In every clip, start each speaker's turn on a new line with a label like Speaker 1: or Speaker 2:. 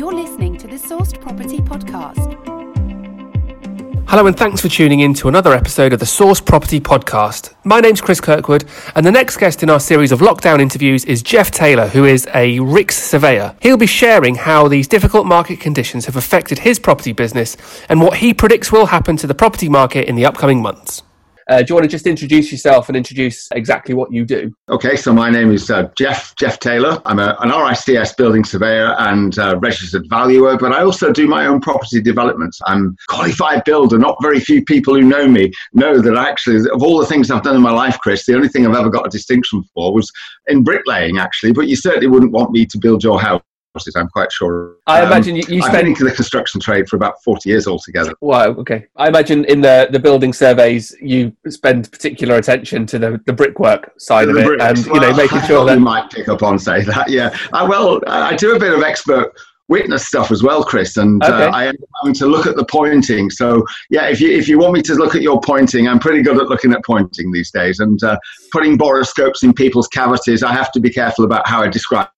Speaker 1: You're listening to the Sourced Property Podcast.
Speaker 2: Hello, and thanks for tuning in to another episode of the Sourced Property Podcast. My name's Chris Kirkwood, and the next guest in our series of lockdown interviews is Geoff Taylor, who is a RICS surveyor. He'll be sharing how these difficult market conditions have affected his property business and what he predicts will happen to the property market in the upcoming months. Uh, do you want to just introduce yourself and introduce exactly what you do?
Speaker 3: Okay, so my name is uh, Geoff Geoff Taylor. I'm a, an RICS building surveyor and uh, registered valuer, but I also do my own property development. I'm qualified builder. Not very few people who know me know that actually, of all the things I've done in my life, Chris, the only thing I've ever got a distinction for was in bricklaying, actually. But you certainly wouldn't want me to build your house. I'm quite sure.
Speaker 2: I um, imagine you, you
Speaker 3: been into the construction trade for about 40 years altogether.
Speaker 2: Wow, okay. I imagine in the, the building surveys, you spend particular attention to the, the brickwork side of it and, you know, making sure that.
Speaker 3: You might pick up on say that, yeah. I, well, I do a bit of expert witness stuff as well, Chris, and
Speaker 2: Okay.
Speaker 3: uh, I am having to look at the pointing. So yeah, if you if you want me to look at your pointing, I'm pretty good at looking at pointing these days, and uh, putting borescopes in people's cavities. I have to be careful about how I describe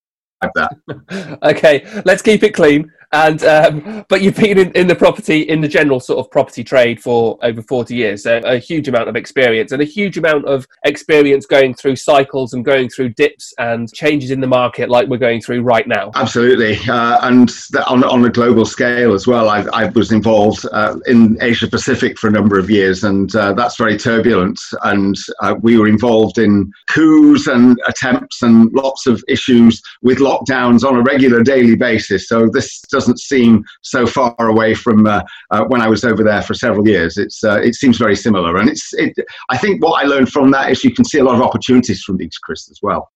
Speaker 3: that.
Speaker 2: okay, let's keep it clean. And um, but you've been in, in the property in the general sort of property trade for over forty years, so a huge amount of experience and a huge amount of experience going through cycles and going through dips and changes in the market like we're going through right now.
Speaker 3: Absolutely, uh, and on on a global scale as well. I, I was involved uh, in Asia Pacific for a number of years, and uh, that's very turbulent. And uh, we were involved in coups and attempts and lots of issues with lockdowns on a regular daily basis. So this doesn't seem so far away from uh, uh, when I was over there for several years. It's uh, it seems very similar, and it's it, I think what I learned from that is you can see a lot of opportunities from these, Chris, as well.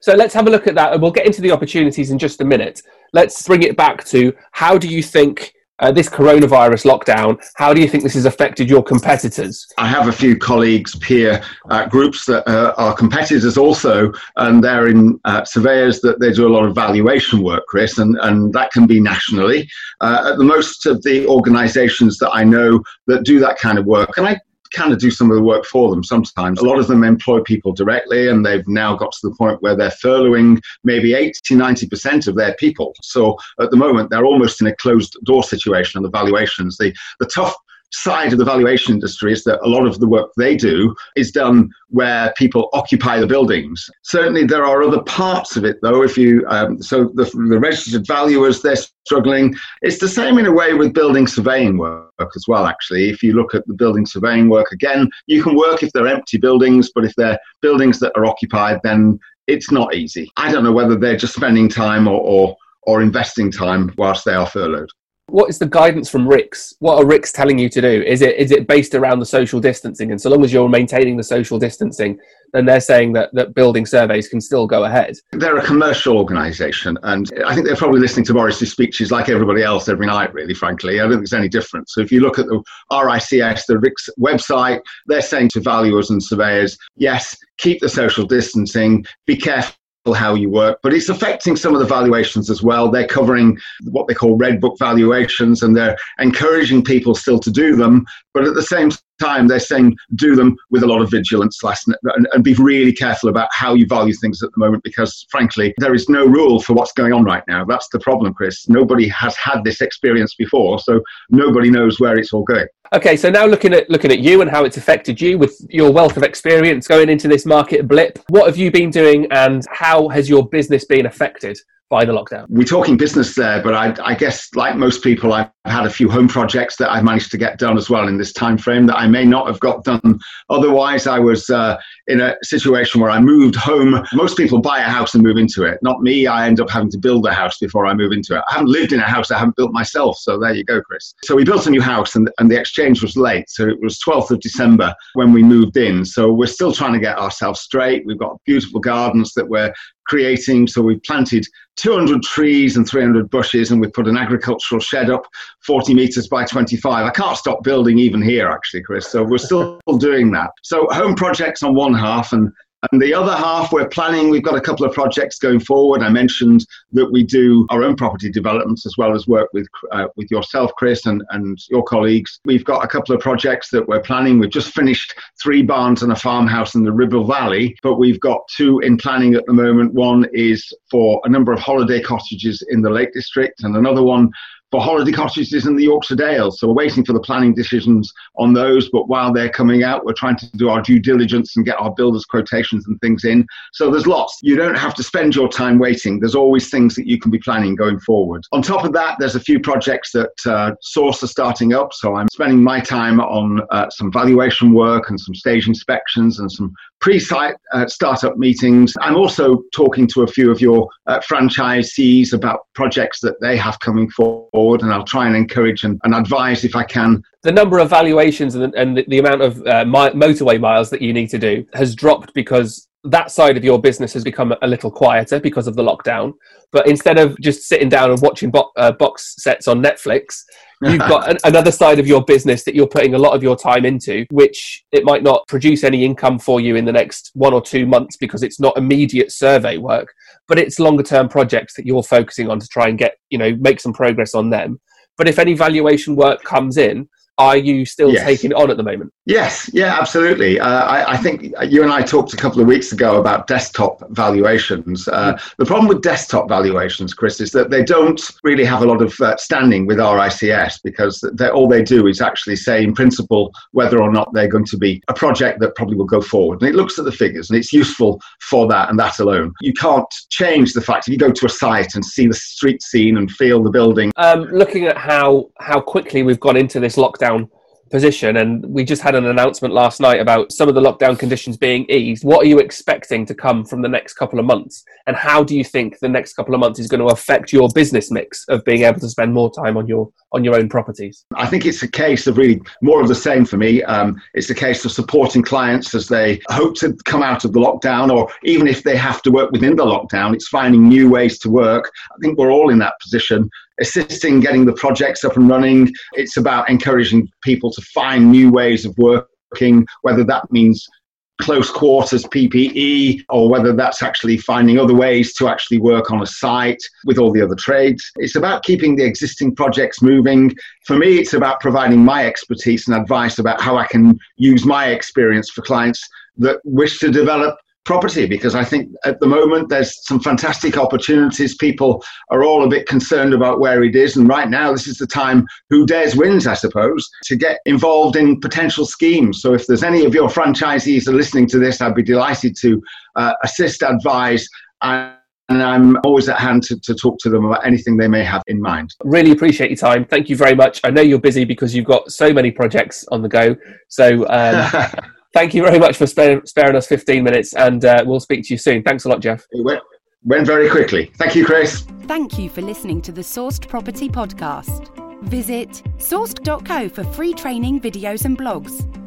Speaker 2: So let's have a look at that, and we'll get into the opportunities in just a minute. Let's bring it back to how do you think uh, this coronavirus lockdown? How do you think this has affected your competitors?
Speaker 3: I have a few colleagues, peer uh, groups that uh, are competitors also, and they're in uh, surveyors that they do a lot of valuation work, Chris, and, and that can be nationally. Uh, at the most of the organisations that I know that do that kind of work, and I kind of do some of the work for them sometimes. A lot of them employ people directly, and they've now got to the point where they're furloughing maybe 80, 90% of their people. So at the moment, they're almost in a closed door situation on the valuations. The, the tough side of the valuation industry is that a lot of the work they do is done where people occupy the buildings. Certainly, there are other parts of it, though. If you um, so the, the registered valuers, they're struggling. It's the same in a way with building surveying work as well. Actually, if you look at the building surveying work again, you can work if they're empty buildings, but if they're buildings that are occupied, then it's not easy. I don't know whether they're just spending time or or, or investing time whilst they are furloughed.
Speaker 2: What is the guidance from RICS? What are RICS telling you to do? Is it is it based around the social distancing? And so long as you're maintaining the social distancing, then they're saying that, that building surveys can still go ahead.
Speaker 3: They're a commercial organisation, and I think they're probably listening to Boris's speeches like everybody else every night, really, frankly. I don't think there's any difference. So if you look at the RICS, the RICS website, they're saying to valuers and surveyors, yes, keep the social distancing, be careful how you work, but it's affecting some of the valuations as well. They're covering what they call red book valuations and they're encouraging people still to do them, but at the same time, they're saying do them with a lot of vigilance slash- and, and be really careful about how you value things at the moment because, frankly, there is no rule for what's going on right now. That's the problem, Chris. Nobody has had this experience before, so nobody knows where it's all going.
Speaker 2: Okay, so now looking at looking at you and how it's affected you with your wealth of experience going into this market blip, what have you been doing and how has your business been affected by the lockdown?
Speaker 3: We're talking business there, but I, I guess, like most people, I've had a few home projects that I've managed to get done as well in this time frame that I may not have got done otherwise. I was uh, in a situation where I moved home. Most people buy a house and move into it. Not me. I end up having to build a house before I move into it. I haven't lived in a house I haven't built myself. So there you go, Chris. So we built a new house and, and the exchange was late. So it was 12th of December when we moved in. So we're still trying to get ourselves straight. We've got beautiful gardens that we're creating. So we planted 200 trees and 300 bushes, and we put an agricultural shed up 40 meters by 25. I can't stop building even here, actually, Chris. So we're still doing that. So home projects on one half and And the other half, we're planning, we've got a couple of projects going forward. I mentioned that we do our own property developments as well as work with, uh, with yourself, Chris, and, and your colleagues. We've got a couple of projects that we're planning. We've just finished three barns and a farmhouse in the Ribble Valley, but we've got two in planning at the moment. One is for a number of holiday cottages in the Lake District, and another one for holiday cottages in the Yorkshire Dales. So we're waiting for the planning decisions on those. But while they're coming out, we're trying to do our due diligence and get our builders' quotations and things in. So there's lots. You don't have to spend your time waiting. There's always things that you can be planning going forward. On top of that, there's a few projects that uh, Source are starting up. So I'm spending my time on uh, some valuation work and some stage inspections and some pre-site uh, startup meetings. I'm also talking to a few of your uh, franchisees about projects that they have coming forward, and I'll try and encourage and, and advise if I can.
Speaker 2: The number of valuations and, and the, the, amount of uh, motorway miles that you need to do has dropped because that side of your business has become a little quieter because of the lockdown. But instead of just sitting down and watching bo- uh, box sets on Netflix, you've got an, another side of your business that you're putting a lot of your time into, which it might not produce any income for you in the next one or two months because it's not immediate survey work, but it's longer term projects that you're focusing on to try and get, you know, make some progress on them. But if any valuation work comes in, are you still yes. taking it on at the moment?
Speaker 3: Yes, yeah, absolutely. Uh, I, I, think you and I talked a couple of weeks ago about desktop valuations. Uh, mm. The problem with desktop valuations, Chris, is that they don't really have a lot of uh, standing with RICS because all they do is actually say, in principle, whether or not they're going to be a project that probably will go forward. And it looks at the figures and it's useful for that and that alone. You can't change the fact if you go to a site and see the street scene and feel the building.
Speaker 2: Um, looking at how how quickly we've gone into this lockdown lockdown position. And we just had an announcement last night about some of the lockdown conditions being eased. What are you expecting to come from the next couple of months? And how do you think the next couple of months is going to affect your business mix of being able to spend more time on your on your own properties?
Speaker 3: I think it's a case of really more of the same for me. Um, it's a case of supporting clients as they hope to come out of the lockdown, or even if they have to work within the lockdown, it's finding new ways to work. I think we're all in that position assisting getting the projects up and running. It's about encouraging people to find new ways of working, whether that means close quarters PPE or whether that's actually finding other ways to actually work on a site with all the other trades. It's about keeping the existing projects moving. For me, it's about providing my expertise and advice about how I can use my experience for clients that wish to develop property because I think at the moment there's some fantastic opportunities. People are all a bit concerned about where it is, and right now this is the time who dares wins, I suppose, to get involved in potential schemes. So if there's any of your franchisees are listening to this, I'd be delighted to uh, assist, advise, and and I'm always at hand to, to talk to them about anything they may have in mind.
Speaker 2: Really appreciate your time. Thank you very much. I know you're busy because you've got so many projects on the go. So um, thank you very much for spare, sparing us 15 minutes, and uh, we'll speak to you soon. Thanks a lot, Geoff.
Speaker 3: It went, went very quickly. Thank you, Chris.
Speaker 1: Thank you for listening to the Sourced Property Podcast. Visit sourced.co for free training, videos, and blogs.